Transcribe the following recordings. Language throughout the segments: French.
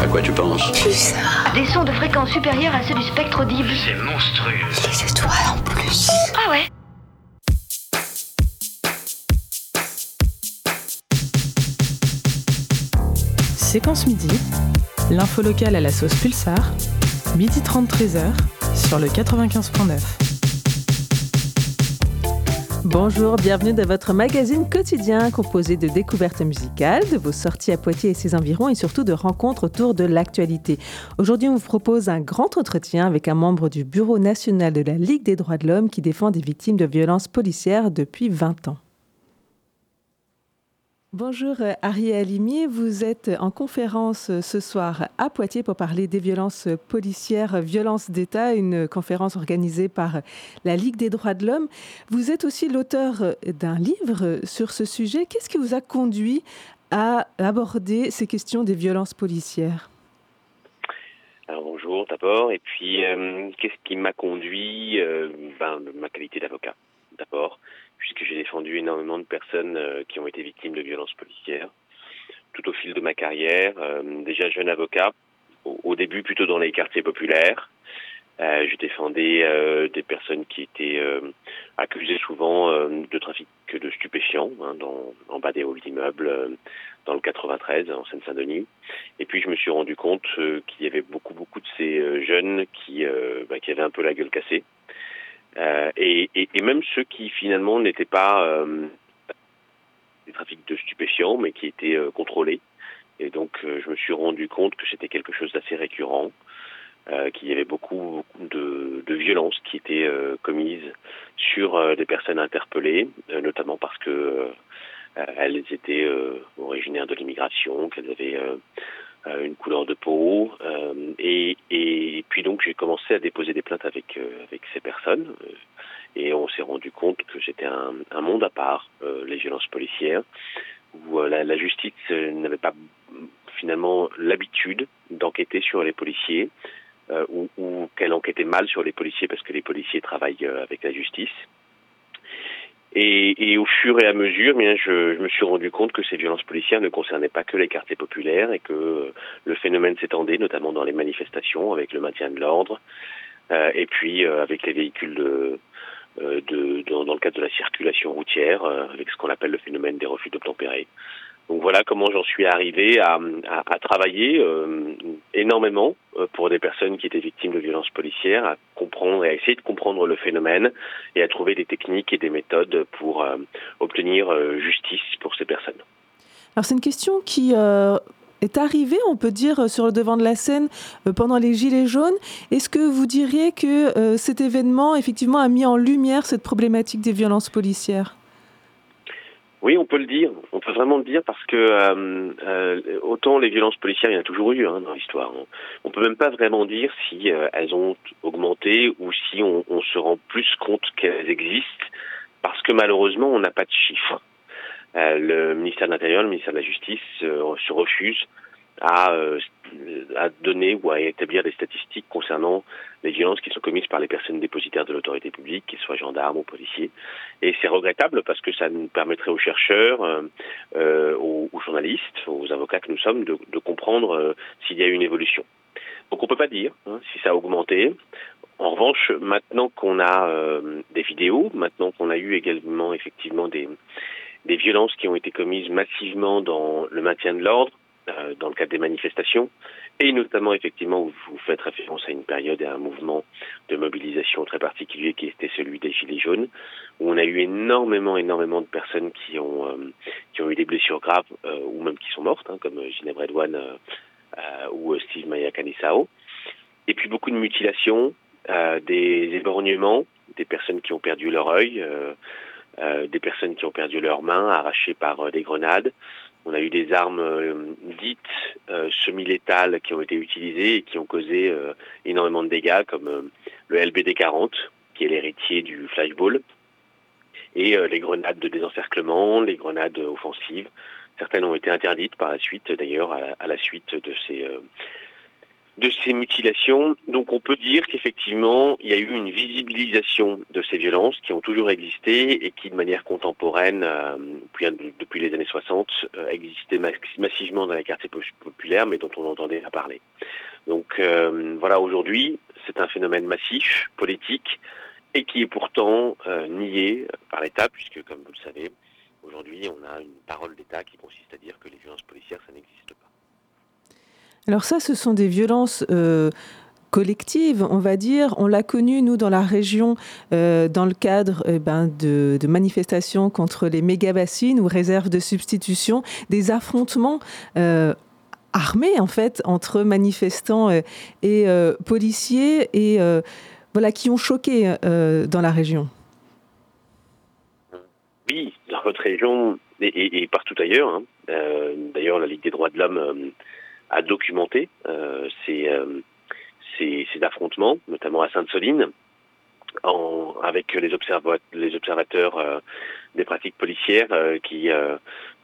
À quoi tu penses Pulsar. Des sons de fréquence supérieure à ceux du spectre audible. C'est monstrueux. Les étoiles en plus. Ah ouais Séquence midi, l'info locale à la sauce Pulsar, midi 30 13h sur le 95.9. Bonjour, bienvenue dans votre magazine quotidien composé de découvertes musicales, de vos sorties à Poitiers et ses environs et surtout de rencontres autour de l'actualité. Aujourd'hui, on vous propose un grand entretien avec un membre du Bureau national de la Ligue des droits de l'homme qui défend des victimes de violences policières depuis 20 ans. Bonjour euh, Ariel Alimier, vous êtes en conférence euh, ce soir à Poitiers pour parler des violences policières, violences d'État, une conférence organisée par la Ligue des droits de l'homme. Vous êtes aussi l'auteur euh, d'un livre sur ce sujet. Qu'est-ce qui vous a conduit à aborder ces questions des violences policières? Alors bonjour d'abord, et puis qu'est-ce qui m'a conduit ben, Ma qualité d'avocat d'abord puisque j'ai défendu énormément de personnes euh, qui ont été victimes de violences policières tout au fil de ma carrière. Euh, déjà jeune avocat, au, début plutôt dans les quartiers populaires. Euh, je défendais des personnes qui étaient accusées souvent de trafic de stupéfiants hein, dans, en bas des halls d'immeubles dans le 93 en Seine-Saint-Denis. Et puis je me suis rendu compte qu'il y avait beaucoup beaucoup de ces jeunes qui, bah, qui avaient un peu la gueule cassée et, et, et, même ceux qui finalement n'étaient pas euh, des trafics de stupéfiants, mais qui étaient euh, contrôlés. Et donc euh, je me suis rendu compte que c'était quelque chose d'assez récurrent, euh, qu'il y avait beaucoup, de, de violences qui étaient commises sur des personnes interpellées, notamment parce que elles étaient originaires de l'immigration, qu'elles avaient euh, une couleur de peau. Euh, et, et, puis donc j'ai commencé à déposer des plaintes avec, euh, avec ces personnes. et on s'est rendu compte que c'était un, un, monde à part, les violences policières, où la, la justice n'avait pas finalement l'habitude d'enquêter sur les policiers. ou, ou qu'elle enquêtait mal sur les policiers parce que les policiers travaillent avec la justice. Et, et, au fur et à mesure, bien, je, je, me suis rendu compte que ces violences policières ne concernaient pas que les quartiers populaires et que euh, le phénomène s'étendait, notamment dans les manifestations, avec le maintien de l'ordre, euh, et puis euh, avec les véhicules de, euh, de, dans, le cadre de la circulation routière, euh, avec ce qu'on appelle le phénomène des refus d'obtempérer. Donc voilà comment j'en suis arrivé à, à, à travailler euh, énormément pour des personnes qui étaient victimes de violences policières, et à essayer de comprendre le phénomène et à trouver des techniques et des méthodes pour euh, obtenir euh, justice pour ces personnes. Alors c'est une question qui euh, est arrivée, on peut dire, sur le devant de la scène pendant les Gilets jaunes. Est-ce que vous diriez que cet événement effectivement a mis en lumière cette problématique des violences policières? Oui, on peut le dire. On peut vraiment le dire parce que euh, euh, autant les violences policières, il y en a toujours eu hein, dans l'histoire. On, on peut même pas vraiment dire si euh, elles ont augmenté ou si on, on se rend plus compte qu'elles existent parce que malheureusement, on n'a pas de chiffres. Euh, le ministère de l'Intérieur, le ministère de la Justice euh, se refuse à, euh, à donner ou à établir des statistiques concernant les violences qui sont commises par les personnes dépositaires de l'autorité publique, qu'ils soient gendarmes ou policiers. Et c'est regrettable parce que ça nous permettrait aux chercheurs, euh, euh, aux, aux, journalistes, aux avocats que nous sommes, de, de comprendre euh, s'il y a eu une évolution. Donc on peut pas dire hein, si ça a augmenté. En revanche, maintenant qu'on a euh, des vidéos, maintenant qu'on a eu également effectivement des, des violences qui ont été commises massivement dans le maintien de l'ordre, euh, dans le cadre des manifestations, et notamment effectivement vous faites référence à une période et à un mouvement de mobilisation très particulier qui était celui des Gilets jaunes, où on a eu énormément, énormément de personnes qui ont, euh, qui ont eu des blessures graves euh, ou même qui sont mortes, hein, comme Ginevra Edouane euh, euh, ou Steve Maya Kanisao. Et puis beaucoup de mutilations, euh, des éborgnements, des personnes qui ont perdu leur œil, des personnes qui ont perdu leurs mains arrachées par des grenades. On a eu des armes euh, dites euh, semi-létales qui ont été utilisées et qui ont causé euh, énormément de dégâts, comme le LBD 40, qui est l'héritier du flashball, et les grenades de désencerclement, les grenades offensives. Certaines ont été interdites par la suite, d'ailleurs, à, la suite de ces de ces mutilations. Donc on peut dire qu'effectivement, il y a eu une visibilisation de ces violences qui ont toujours existé et qui, de manière contemporaine, euh, depuis, les années 60, euh, existaient massivement dans les quartiers populaires, mais dont on entendait parler. Donc euh, voilà, aujourd'hui, c'est un phénomène massif, politique, et qui est pourtant nié par l'État, puisque, comme vous le savez, aujourd'hui, on a une parole d'État qui consiste à dire que les violences policières, ça n'existe pas. Alors ça, ce sont des violences euh, collectives, on va dire. On l'a connu, nous, dans la région, euh, dans le cadre euh, ben, de, manifestations contre les méga-bassines ou réserves de substitution, des affrontements armés, en fait, entre manifestants et policiers, et voilà, qui ont choqué dans la région. Oui, dans votre région et, partout ailleurs. Hein. D'ailleurs, la Ligue des droits de l'homme à documenter euh, euh, ces, ces, affrontements, notamment à Sainte-Soline, avec les, les observateurs euh, des pratiques policières qui,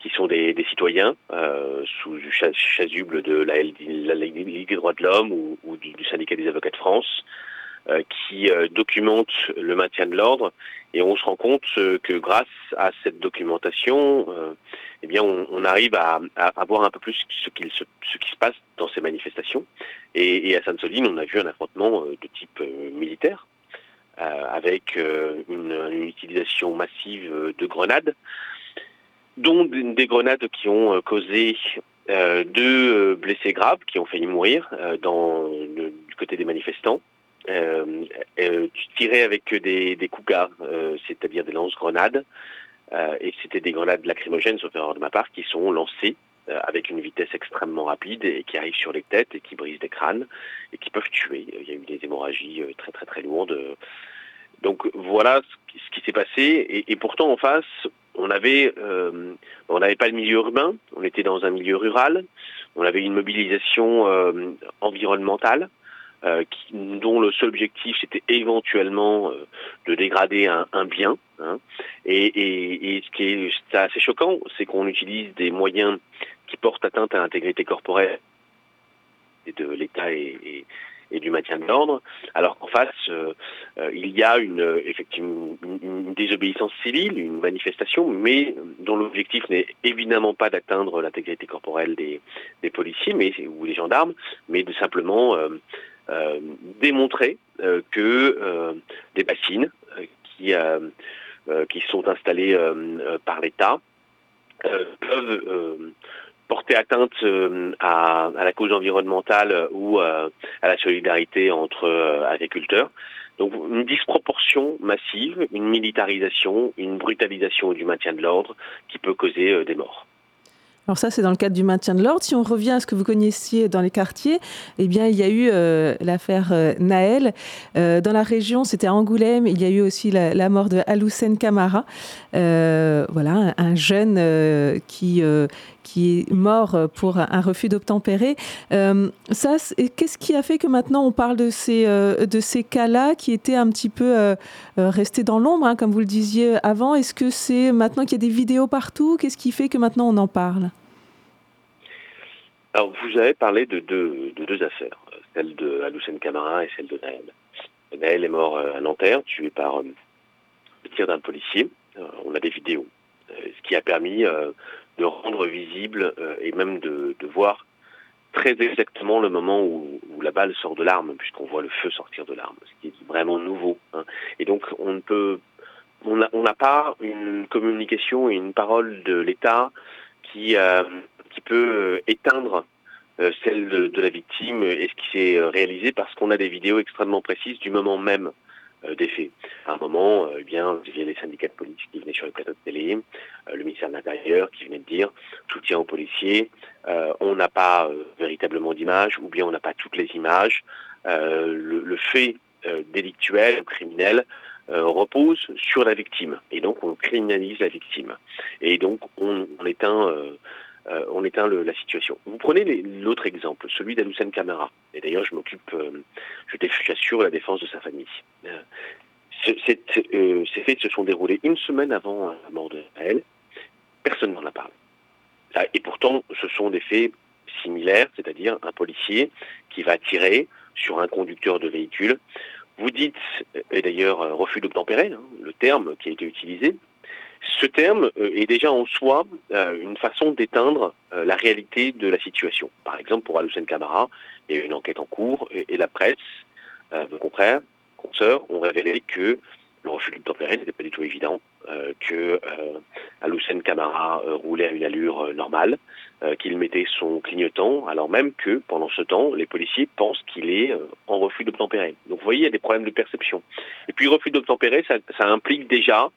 qui sont des, des citoyens sous le chasuble de la, Ligue des droits de l'homme ou du, syndicat des avocats de France, qui documentent le maintien de l'ordre et on se rend compte que grâce à cette documentation, eh bien, on, arrive à, à, voir un peu plus ce, qui se, ce qui se passe dans ces manifestations. Et, à Sainte-Soline, on a vu un affrontement euh, de type euh, militaire, euh, avec une, utilisation massive de grenades, dont des grenades qui ont causé deux blessés graves, qui ont failli mourir dans le, du côté des manifestants. Euh, tirés avec des, des cougas, c'est-à-dire des lance-grenades, euh, et c'était des grenades lacrymogènes, sauf erreur de ma part, qui sont lancées euh, avec une vitesse extrêmement rapide et qui arrivent sur les têtes et qui brisent des crânes et qui peuvent tuer. Il y a eu des hémorragies euh, très très très lourdes. Donc voilà ce qui, s'est passé. Et, pourtant en face, on avait, on n'avait pas le milieu urbain, on était dans un milieu rural, on avait une mobilisation environnementale. Euh, dont le seul objectif c'était éventuellement euh, de dégrader un, bien. Hein. Et, ce qui est, assez choquant, c'est qu'on utilise des moyens qui portent atteinte à l'intégrité corporelle de l'État et, du maintien de l'ordre, alors qu'en face, euh, il y a une, effectivement une, désobéissance civile, une manifestation, mais dont l'objectif n'est évidemment pas d'atteindre l'intégrité corporelle des, policiers mais, ou des gendarmes, mais de simplement euh, démontrer euh, que euh, des bassines qui, qui sont installées par l'État peuvent porter atteinte à, la cause environnementale ou à la solidarité entre agriculteurs. Donc une disproportion massive, une militarisation, une brutalisation du maintien de l'ordre qui peut causer des morts. Alors ça, c'est dans le cadre du maintien de l'ordre. Si on revient à ce que vous connaissiez dans les quartiers, eh bien, il y a eu euh, l'affaire euh, Naël. Euh, dans la région, c'était à Angoulême. Il y a eu aussi la, mort de Aloussen Camara. voilà, un, jeune qui qui est mort pour un refus d'obtempérer. ça, qu'est-ce qui a fait que maintenant on parle de ces de ces cas-là qui étaient un petit peu restés dans l'ombre, hein, comme vous le disiez avant? Est-ce que c'est maintenant qu'il y a des vidéos partout? Qu'est-ce qui fait que maintenant on en parle? Alors, vous avez parlé de deux, de deux affaires, celle de Aloussen Camara et celle de Naël. Naël est mort euh, à Nanterre, tué par euh, le tir d'un policier. Euh, on a des vidéos, ce qui a permis de rendre visible et même de, voir très exactement le moment où, la balle sort de l'arme, puisqu'on voit le feu sortir de l'arme, ce qui est vraiment nouveau. Hein. Et donc, on ne peut, on n'a pas une communication et une parole de l'État qui, qui peut éteindre euh, celle de, la victime et ce qui s'est euh, réalisé parce qu'on a des vidéos extrêmement précises du moment même euh, des faits. À un moment, eh bien, il y a les syndicats de police qui venaient sur les plateaux de télé, le ministère de l'Intérieur qui venait de dire soutien aux policiers, on n'a pas véritablement d'images ou bien on n'a pas toutes les images. Le, fait délictuel ou criminel repose sur la victime et donc on criminalise la victime et donc on, on éteint euh, on éteint la situation. Vous prenez l'autre exemple, celui d'Aloussen Camara. Et d'ailleurs, je m'occupe, euh, je j'assure la défense de sa famille. Euh, ces faits se sont déroulés une semaine avant la mort de elle. Personne n'en a parlé. Et pourtant, ce sont des faits similaire, c'est-à-dire un policier qui va tirer sur un conducteur de véhicule. Vous dites, et d'ailleurs refus d'obtempérer, hein, le terme qui a été utilisé, ce terme est déjà en soi une façon d'éteindre la réalité de la situation. Par exemple, pour Aloussen Camara, il y a une enquête en cours et la presse, vos confrères, consoeurs, ont révélé que le refus d'obtempérer n'était pas du tout évident, que Aloussen Camara roulait à une allure normale, qu'il mettait son clignotant, alors même que pendant ce temps, les policiers pensent qu'il est en refus d'obtempérer. Donc vous voyez, il y a des problèmes de perception. Et puis refus d'obtempérer, ça, ça implique déjà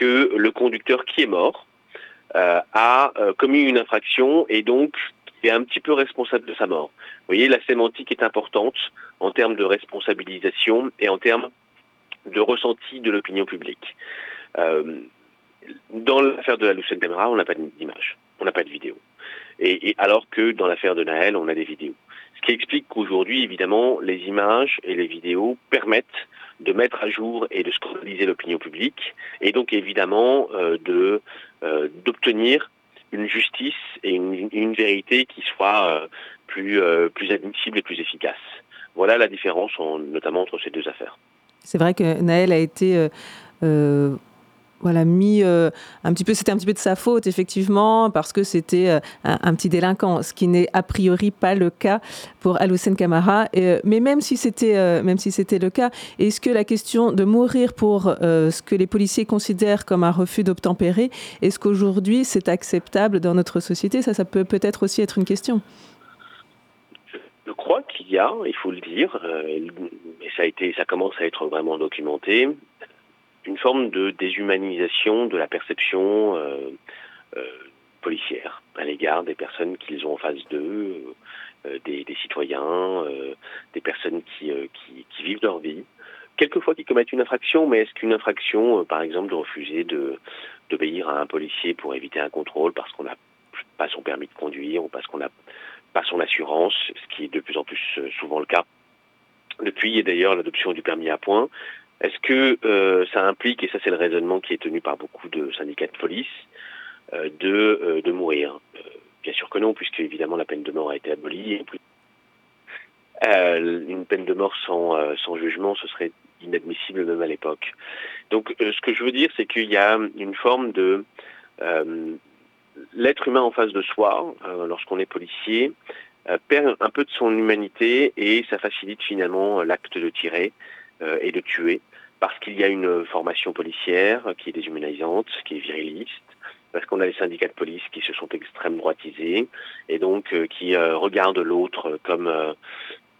que le conducteur qui est mort euh, a euh, commis une infraction et donc est un petit peu responsable de sa mort. Vous voyez, la sémantique est importante en termes de responsabilisation et en termes de ressenti de l'opinion publique. Euh, dans l'affaire de la Lucien Demera, on n'a pas d'image, on n'a pas de vidéo. Et, et, alors que dans l'affaire de Naël, on a des vidéos. Ce qui explique qu'aujourd'hui, évidemment, les images et les vidéos permettent de mettre à jour et de scandaliser l'opinion publique, et donc évidemment euh, de euh, d'obtenir une justice et une, vérité qui soit euh, plus plus admissible et plus efficace. Voilà la différence, en, notamment entre ces deux affaires. C'est vrai que Naël a été voilà mis euh, un petit peu c'était un petit peu de sa faute effectivement parce que c'était euh, un, petit délinquant ce qui n'est a priori pas le cas pour Aloussen Camara. Euh, mais même si c'était si le cas est-ce que la question de mourir pour ce que les policiers considèrent comme un refus d'obtempérer est-ce qu'aujourd'hui c'est acceptable dans notre société? Ça ça peut peut-être aussi être une question. Je crois qu'il y a, il faut le dire, et ça a été, ça commence à être vraiment documenté, une forme de déshumanisation de la perception euh, euh, policière à l'égard des personnes qu'ils ont en face d'eux, euh, des, citoyens, des personnes qui, vivent leur vie. Quelquefois qui commettent une infraction, mais est-ce qu'une infraction, par exemple, de refuser d'obéir à un policier pour éviter un contrôle parce qu'on n'a pas son permis de conduire ou parce qu'on n'a pas son assurance, ce qui est de plus en plus souvent le cas depuis et d'ailleurs l'adoption du permis à point, est-ce que euh, ça implique, et ça c'est le raisonnement qui est tenu par beaucoup de syndicats de police, euh, de, euh, de mourir? Bien sûr que non, puisque évidemment la peine de mort a été abolie. Et plus... une peine de mort sans, sans jugement, ce serait inadmissible même à l'époque. Donc ce que je veux dire, c'est qu'il y a une forme de... L'être humain en face de soi, lorsqu'on est policier, perd un peu de son humanité et ça facilite finalement l'acte de tirer et de tuer parce qu'il y a une formation policière qui est déshumanisante, qui est viriliste, parce qu'on a les syndicats de police qui se sont extrême droitisés et donc euh, qui euh, regardent l'autre comme euh,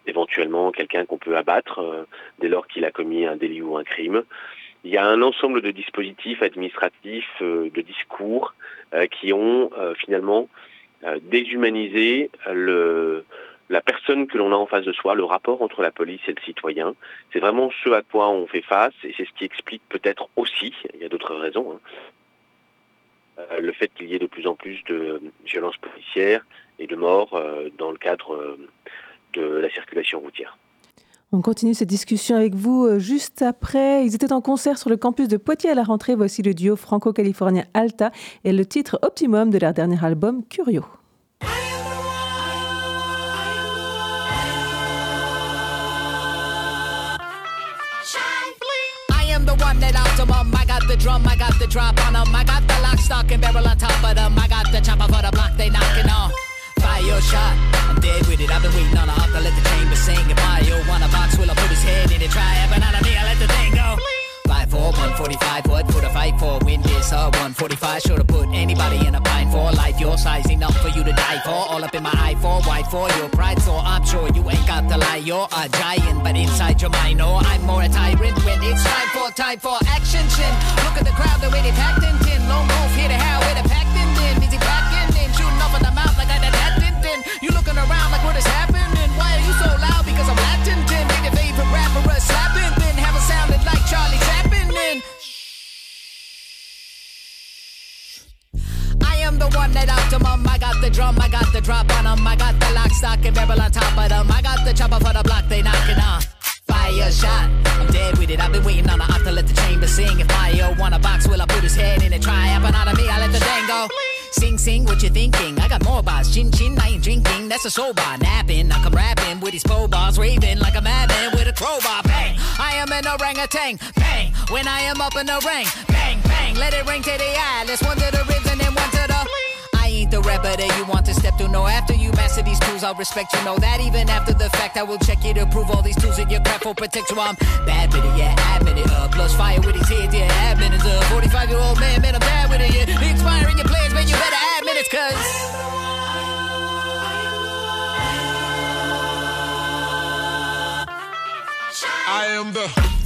éventuellement quelqu'un qu'on peut abattre dès lors qu'il a commis un délit ou un crime. Il y a un ensemble de dispositifs administratifs, de discours qui ont finalement déshumanisé le, la personne que l'on a en face de soi, le rapport entre la police et le citoyen. C'est vraiment ce à quoi on fait face et c'est ce qui explique peut-être aussi, il y a d'autres raisons, hein, euh, le fait qu'il y ait de plus en plus de violences policières et de morts euh, dans le cadre euh, de la circulation routière. On continue cette discussion avec vous juste après. Ils étaient en concert sur le campus de Poitiers à la rentrée. Voici le duo franco-californien Alta et le titre Optimum de leur dernier album Curio. Drum, I got the drop on them. I got the lock, stock, and barrel on top of them. I got the chopper for the block, they knocking on. Fire your shot, I'm dead with it. I've been waiting on a hop to let the chamber sing. If Mario want a box, will I put his head in it? Try having out of me, I let the thing go. 5 4 145, what put a fight for? Win this, uh, 145. Should've put anybody in a bind for life. Your size enough for you to die for. All up in my eye for, why for your pride? So I'm sure you ain't got the lie. You're a giant, but inside your mind, no, I'm more a tyrant when time for action. Chin. Look at the crowd, the way they packed in tin. Lone wolf here to how with a packed in din. Busy packing in, shooting off in the mouth like I did that din din. You looking around like what is happening? Why are you so loud? Because I'm Latin din. Be your favorite rapper, a slapping din. Haven't sounded like Charlie Chaplin in. I am the one that optimum. I got the drum, I got the drop on them. I got the lock, stock, and barrel on top of them. I got the chopper for the block, they knocking on. Fire shot, I'm dead with it. I've been waiting on a op to let the chamber sing. If Mario want a box, will I put his head in and try out of me? I let the thing go. Sing, sing, what you thinking? I got more bars. Chin, chin, I ain't drinking. That's a soul bar. Napping, I come rapping with these po bars. Raving like a madman with a crowbar. Bang, I am an orangutan. Bang, when I am up in the ring. Bang, bang, let it ring to the eye. Let's one to the ribs and then one to the. I ain't the rapper that you want to step to. No, after you master these tools, I'll respect you. Know that even after the fact, I will check you to prove all these tools in your craft will protect you. I'm bad with it, yeah, admit it. Uh, plus fire with his head, yeah, admit it. Uh, 45 year old man, man, I'm bad with it, yeah. Expiring your plans, man, you better admit it, cause. I am the,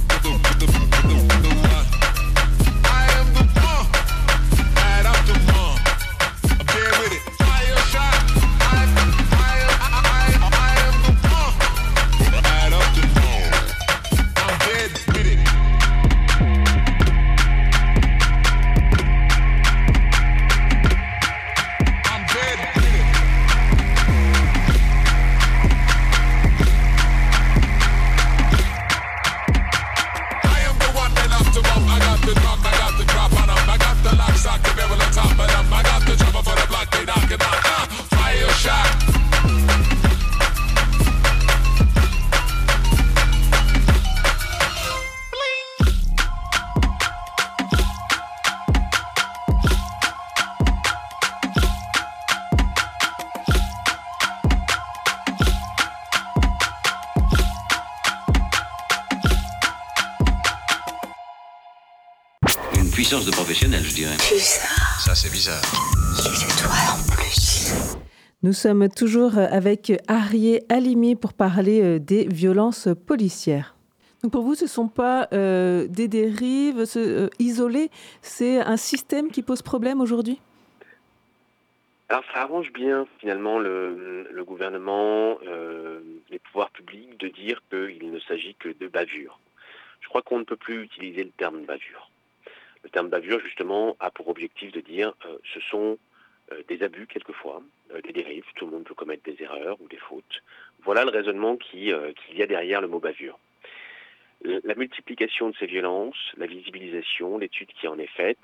Bizarre. En plus. Nous sommes toujours avec Arié Alimi pour parler euh, des violences policières. Donc pour vous, ce ne sont pas euh, des dérives ce- euh, isolées, c'est un système qui pose problème aujourd'hui? Alors ça arrange bien finalement le, le gouvernement, euh, les pouvoirs publics de dire qu'il ne s'agit que de bavure. Je crois qu'on ne peut plus utiliser le terme bavure. Le terme bavure justement a pour objectif de dire euh, ce sont euh, des abus quelquefois, euh, des dérives, tout le monde peut commettre des erreurs ou des fautes. Voilà le raisonnement qui, euh, qu'il y a derrière le mot bavure. La multiplication de ces violences, la visibilisation, l'étude qui en est faite,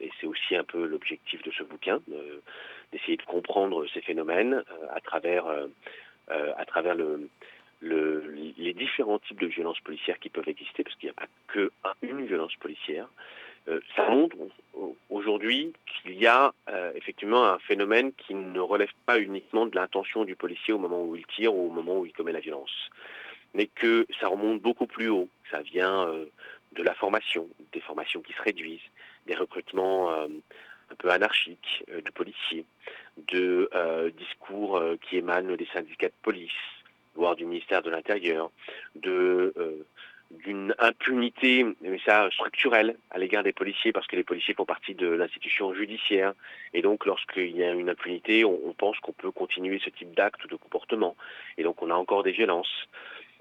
et c'est aussi un peu l'objectif de ce bouquin, d'essayer de comprendre ces phénomènes à travers, à travers le, le- les différents types de violences policières qui peuvent exister, parce qu'il n'y a pas que un- une violence policière. Euh, ça montre au- aujourd'hui qu'il y a euh, effectivement un phénomène qui ne relève pas uniquement de l'intention du policier au moment où il tire ou au moment où il commet la violence, mais que ça remonte beaucoup plus haut. Ça vient euh, de la formation, des formations qui se réduisent, des recrutements un peu anarchiques de policiers, de discours qui émanent des syndicats de police, voire du ministère de l'Intérieur, de d'une impunité, mais ça structurelle, à l'égard des policiers, parce que les policiers font partie de l'institution judiciaire, et donc lorsqu'il y a une impunité, on, pense qu'on peut continuer ce type d'acte ou de comportement, et donc on a encore des violences,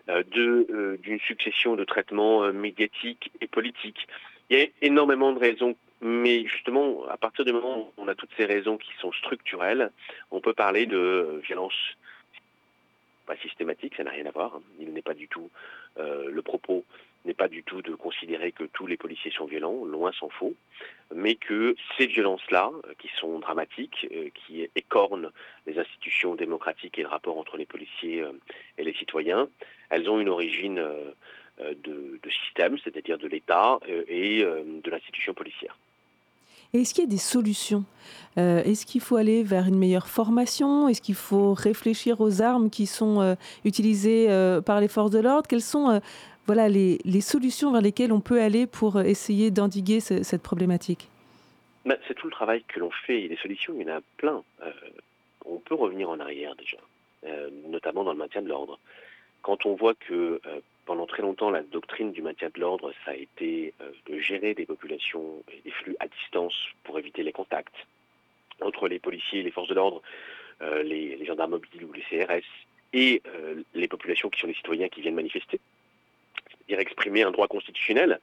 euh, euh, d'une succession de traitements euh, médiatiques et politiques. Il y a énormément de raisons, mais justement, à partir du moment où on a toutes ces raisons qui sont structurelles, on peut parler de violence pas systématique, ça n'a rien à voir. hein. Il n'est pas du tout le propos n'est pas du tout de considérer que tous les policiers sont violents, loin s'en faut, mais que ces violences-là, euh, qui sont dramatiques, euh, qui écornent les institutions démocratiques et le rapport entre les policiers euh, et les citoyens, elles ont une origine euh, euh, de, de système, c'est-à-dire de l'État euh, et euh, de l'institution policière. Est-ce qu'il y a des solutions Euh, Est-ce qu'il faut aller vers une meilleure formation? Est-ce qu'il faut réfléchir aux armes qui sont euh, utilisées euh, par les forces de l'ordre? Quelles sont voilà, les, solutions vers lesquelles on peut aller pour essayer d'endiguer ce- cette problématique? C'est tout le travail que l'on fait et les solutions, il y en a plein. On peut revenir en arrière déjà, notamment dans le maintien de l'ordre. Quand on voit que pendant très longtemps, la doctrine du maintien de l'ordre, ça a été euh, de gérer des populations et des flux à distance pour éviter les contacts entre les policiers les forces de l'ordre, euh, les, gendarmes mobiles ou les CRS, et euh, les populations qui sont les citoyens qui viennent manifester, c'est-à-dire exprimer un droit constitutionnel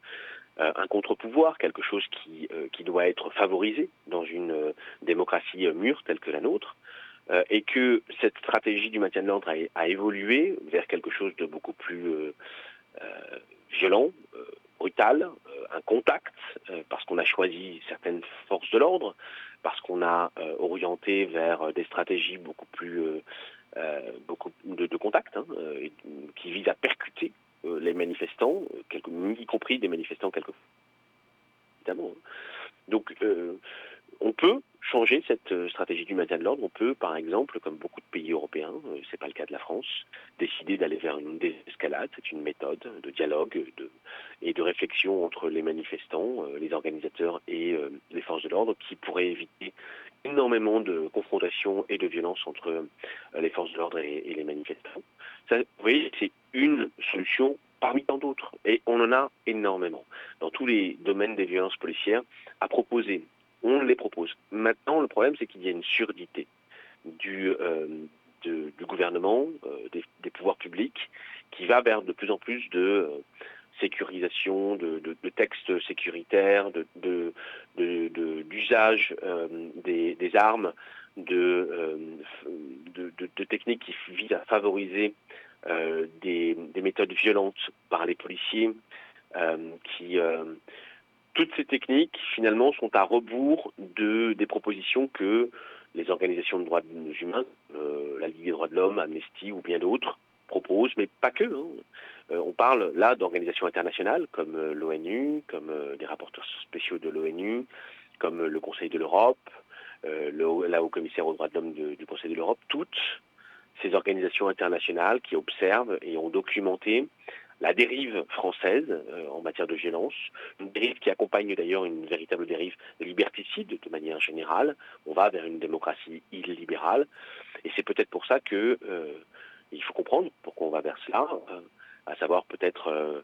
euh, un contre-pouvoir, quelque chose qui, euh, doit être favorisé dans une euh, démocratie euh, mûre telle que la nôtre, euh, et que cette stratégie du maintien de l'ordre a, évolué vers quelque chose de beaucoup plus euh, euh, violent, brutal, un contact, parce qu'on a choisi certaines forces de l'ordre, parce qu'on a orienté vers des stratégies beaucoup plus de, contact, hein, qui visent à percuter les manifestants, y compris des manifestants quelquefois. Évidemment. Hein. Donc, on peut changer cette euh, stratégie du maintien de l'ordre. On peut, par exemple, comme beaucoup de pays européens, euh, c'est pas le cas de la France, décider d'aller vers une désescalade. C'est une méthode de dialogue et de réflexion entre les manifestants, euh, les organisateurs et les forces de l'ordre qui pourrait éviter énormément de confrontations et de violences entre les forces de l'ordre et, les manifestants. Vous voyez, c'est une solution parmi tant d'autres. Et on en a énormément dans tous les domaines des violences policières à proposer on les propose. Maintenant, le problème, c'est qu'il y a une surdité du, euh, gouvernement, euh, des, pouvoirs publics, qui va vers de plus en plus de euh, sécurisation, de, textes sécuritaires, d'usage des, armes, de, de, techniques qui visent à favoriser des, des, méthodes violentes par les policiers, qui toutes ces techniques, finalement, sont à rebours de, des propositions que les organisations de droits humains, euh, la Ligue des droits de l'homme, Amnesty ou bien d'autres, proposent, mais pas que. Hein. Euh, on parle là d'organisations internationales comme euh, l'ONU, comme des rapporteurs spéciaux de l'ONU, comme le Conseil de l'Europe, le, la haut-commissaire aux droits de l'homme du Conseil de l'Europe, toutes ces organisations internationales qui observent et ont documenté la dérive française euh, en matière de violence, une dérive qui accompagne d'ailleurs une véritable dérive liberticide de manière générale. On va vers une démocratie illibérale, et c'est peut-être pour ça que euh, il faut comprendre pourquoi on va vers cela, euh, à savoir peut-être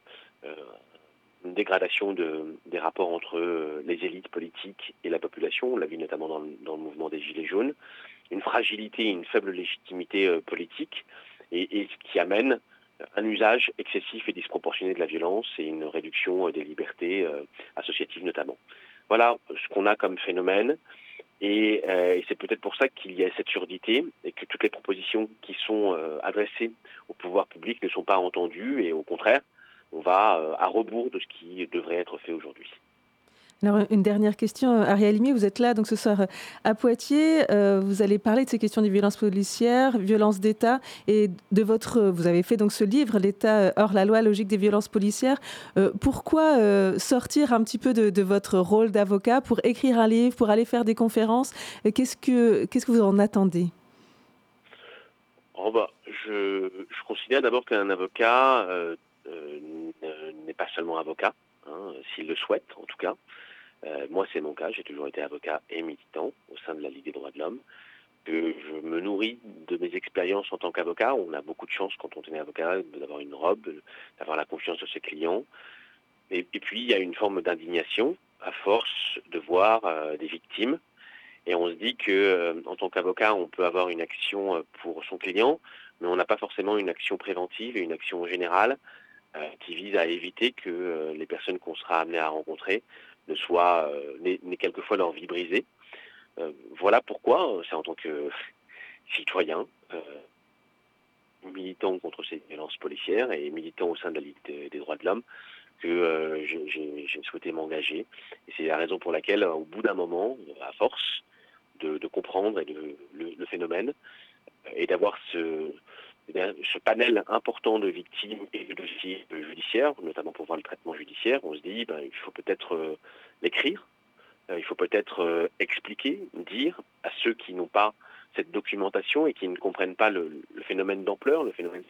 une dégradation de, des rapports entre les élites politiques et la population. On l'a vu notamment dans, le mouvement des Gilets jaunes, une fragilité, une faible légitimité politique, et, et ce qui amène un usage excessif et disproportionné de la violence et une réduction euh, des libertés euh, associatives notamment. Voilà ce qu'on a comme phénomène. Et, euh, et c'est peut-être pour ça qu'il y a cette surdité et que toutes les propositions qui sont adressées au pouvoir public ne sont pas entendues et au contraire, on va à rebours de ce qui devrait être fait aujourd'hui. Alors, une dernière question, euh, Ariel Limi, vous êtes là donc ce soir euh, à Poitiers. Euh, vous allez parler de ces questions des violences policières, violences d'État et de votre. Vous avez fait donc ce livre, L'État hors la loi, logique des violences policières. pourquoi sortir un petit peu de, votre rôle d'avocat pour écrire un livre, pour aller faire des conférences? Qu'est-ce que que vous en attendez? Oh bah, je, considère d'abord qu'un avocat n'est pas seulement avocat, hein, s'il le souhaite en tout cas. Euh, moi, c'est mon cas. J'ai toujours été avocat et militant au sein de la Ligue des droits de l'homme. Je me nourris de mes expériences en tant qu'avocat. On a beaucoup de chance quand on est avocat d'avoir une robe, d'avoir la confiance de ses clients. Et, puis, il y a une forme d'indignation à force de voir euh, des victimes. Et on se dit que, euh, en tant qu'avocat, on peut avoir une action pour son client, mais on n'a pas forcément une action préventive et une action générale qui vise à éviter que les personnes qu'on sera amené à rencontrer ne soit euh, n'ait quelquefois leur vie brisée. Euh, voilà pourquoi euh, c'est en tant que citoyen militant contre ces violences policières et militant au sein de la Ligue des, droits de l'homme que j'ai souhaité m'engager. Et c'est la raison pour laquelle, au bout d'un moment, à force de, comprendre le, phénomène, et d'avoir ce, ce panel important de victimes et de dossiers judiciaires, notamment pour voir le traitement judiciaire, on se dit ben, il faut peut-être euh, l'écrire, euh, il faut peut-être euh, expliquer, dire à ceux qui n'ont pas cette documentation et qui ne comprennent pas le, phénomène d'ampleur, le phénomène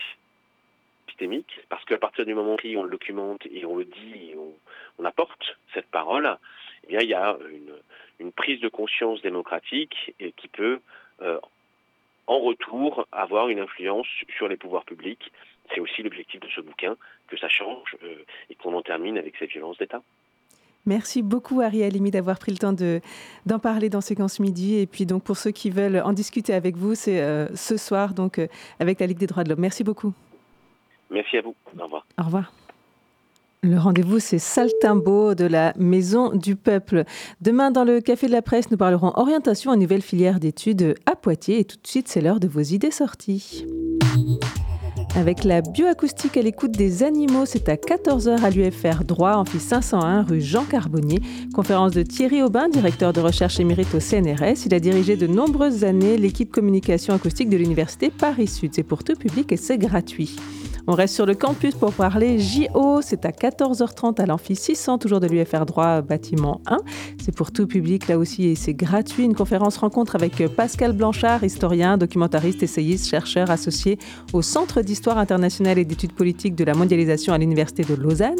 systémique, parce qu'à partir du moment où on le documente et on le dit, et on, apporte cette parole, eh il y a une, prise de conscience démocratique qui peut en retour avoir une influence sur les pouvoirs publics. C'est aussi l'objectif de ce bouquin, que ça change euh, et qu'on en termine avec cette violence d'État. Merci beaucoup Ariel Alimi d'avoir pris le temps d'en parler dans Séquence Midi. Et puis donc pour ceux qui veulent en discuter avec vous, c'est euh, ce soir donc euh, avec la Ligue des droits de l'homme. Merci beaucoup. Merci à vous. Au revoir. Au revoir. Le rendez-vous, c'est Saltimbo de la Maison du Peuple. Demain, dans le Café de la Presse, nous parlerons orientation à nouvelle filière d'études à Poitiers. Et tout de suite, c'est l'heure de vos idées sorties. Avec la bioacoustique à l'écoute des animaux, c'est à 14h à l'UFR Droit, amphi 501, rue Jean Carbonnier. Conférence de Thierry Aubin, directeur de recherche émérite au CNRS. Il a dirigé de nombreuses années l'équipe communication acoustique de l'Université Paris-Sud. C'est pour tout public et c'est gratuit. On reste sur le campus pour parler JO. C'est à 14h30 à l'amphi 600, toujours de l'UFR droit, bâtiment 1. C'est pour tout public là aussi et c'est gratuit. Une conférence rencontre avec Pascal Blanchard, historien, documentariste, essayiste, chercheur associé au Centre d'histoire internationale et d'études politiques de la mondialisation à l'Université de Lausanne.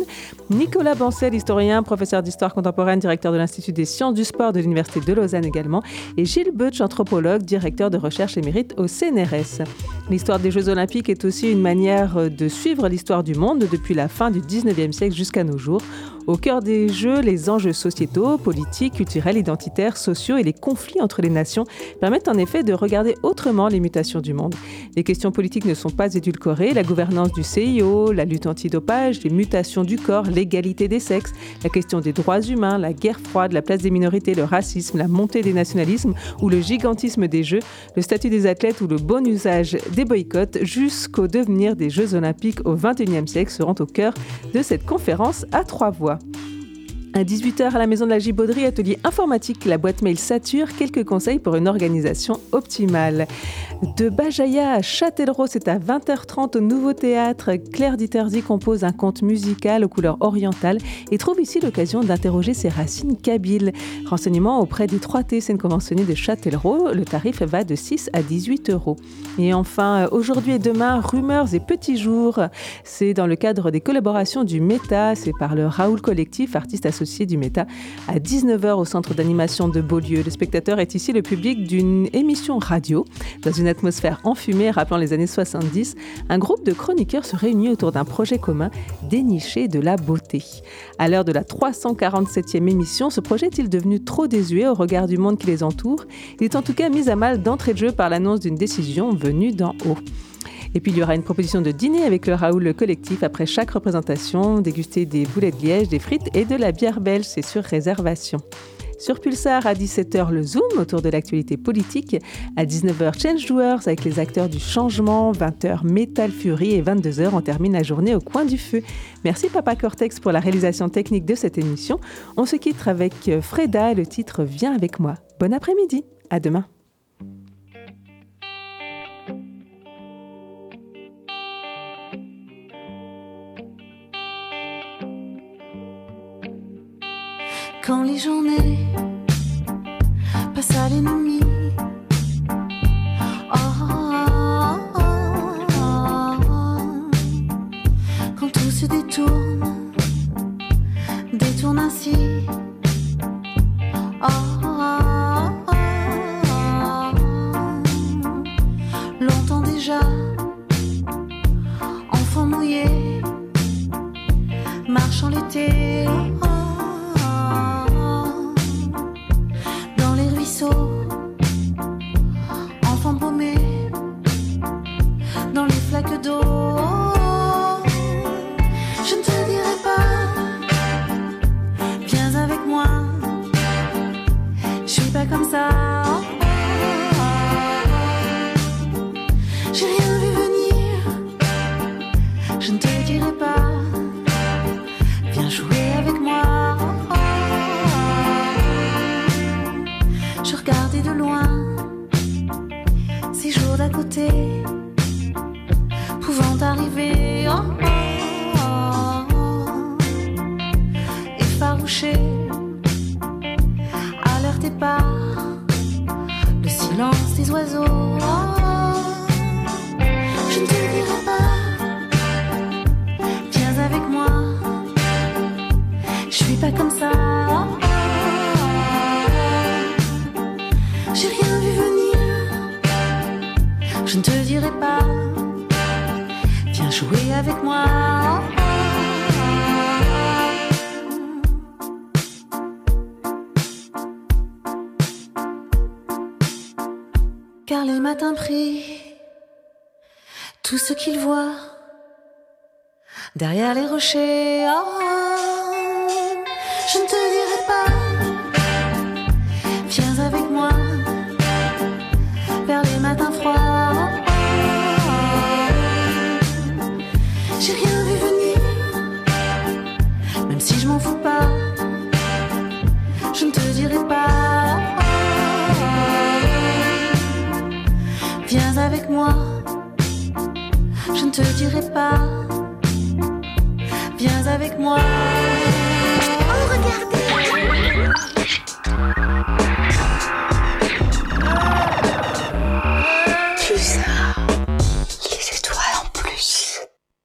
Nicolas Bancel, historien, professeur d'histoire contemporaine, directeur de l'Institut des sciences du sport de l'Université de Lausanne également. Et Gilles Butch, anthropologue, directeur de recherche émérite au CNRS. L'histoire des Jeux Olympiques est aussi une manière de suivre l'histoire du monde depuis la fin du 19e siècle jusqu'à nos jours. Au cœur des Jeux, les enjeux sociétaux, politiques, culturels, identitaires, sociaux et les conflits entre les nations permettent en effet de regarder autrement les mutations du monde. Les questions politiques ne sont pas édulcorées, la gouvernance du CIO, la lutte antidopage, les mutations du corps, l'égalité des sexes, la question des droits humains, la guerre froide, la place des minorités, le racisme, la montée des nationalismes ou le gigantisme des Jeux, le statut des athlètes ou le bon usage des boycotts jusqu'au devenir des Jeux olympiques au XXIe siècle seront au cœur de cette conférence à trois voix. Спасибо. À 18h à la maison de la Gibauderie, atelier informatique, la boîte mail Sature, quelques conseils pour une organisation optimale. De Bajaya à Châtellerault, c'est à 20h30 au Nouveau Théâtre. Claire Ditterzi compose un conte musical aux couleurs orientales et trouve ici l'occasion d'interroger ses racines kabyles. Renseignements auprès des 3T, scène conventionnée de Châtellerault. Le tarif va de 6 à 18 euros. Et enfin, aujourd'hui et demain, rumeurs et petits jours. C'est dans le cadre des collaborations du META, c'est par le Raoul Collectif, artiste associé du Méta à 19h au centre d'animation de Beaulieu. Le spectateur est ici le public d'une émission radio. Dans une atmosphère enfumée rappelant les années 70, un groupe de chroniqueurs se réunit autour d'un projet commun, dénicher de la beauté. À l'heure de la 347e émission, ce projet est-il devenu trop désuet au regard du monde qui les entoure? Il est en tout cas mis à mal d'entrée de jeu par l'annonce d'une décision venue d'en haut. Et puis il y aura une proposition de dîner avec le Raoul collectif après chaque représentation, déguster des boulettes de liège, des frites et de la bière belge, c'est sur réservation. Sur Pulsar, à 17h, le Zoom autour de l'actualité politique. À 19h, Change Doers avec les acteurs du changement. 20h, Metal Fury. Et 22h, on termine la journée au coin du feu. Merci Papa Cortex pour la réalisation technique de cette émission. On se quitte avec Freda le titre Viens avec moi. Bon après-midi. À demain. Quand les journées pas comme ça. J'ai rien vu venir, je ne te dirai pas, viens jouer avec moi. Je regardais de loin ces jours d'à côté, pouvant arriver Je ne te dirai pas, viens avec moi, les matins pris, tout ce qu'il voit derrière les rochers. Oh, je ne te dirai pas, viens avec moi vers les matins froids. J'ai rien vu venir, même si je m'en fous pas, je ne te dirai pas. avec moi. Je ne te dirai pas, viens avec moi.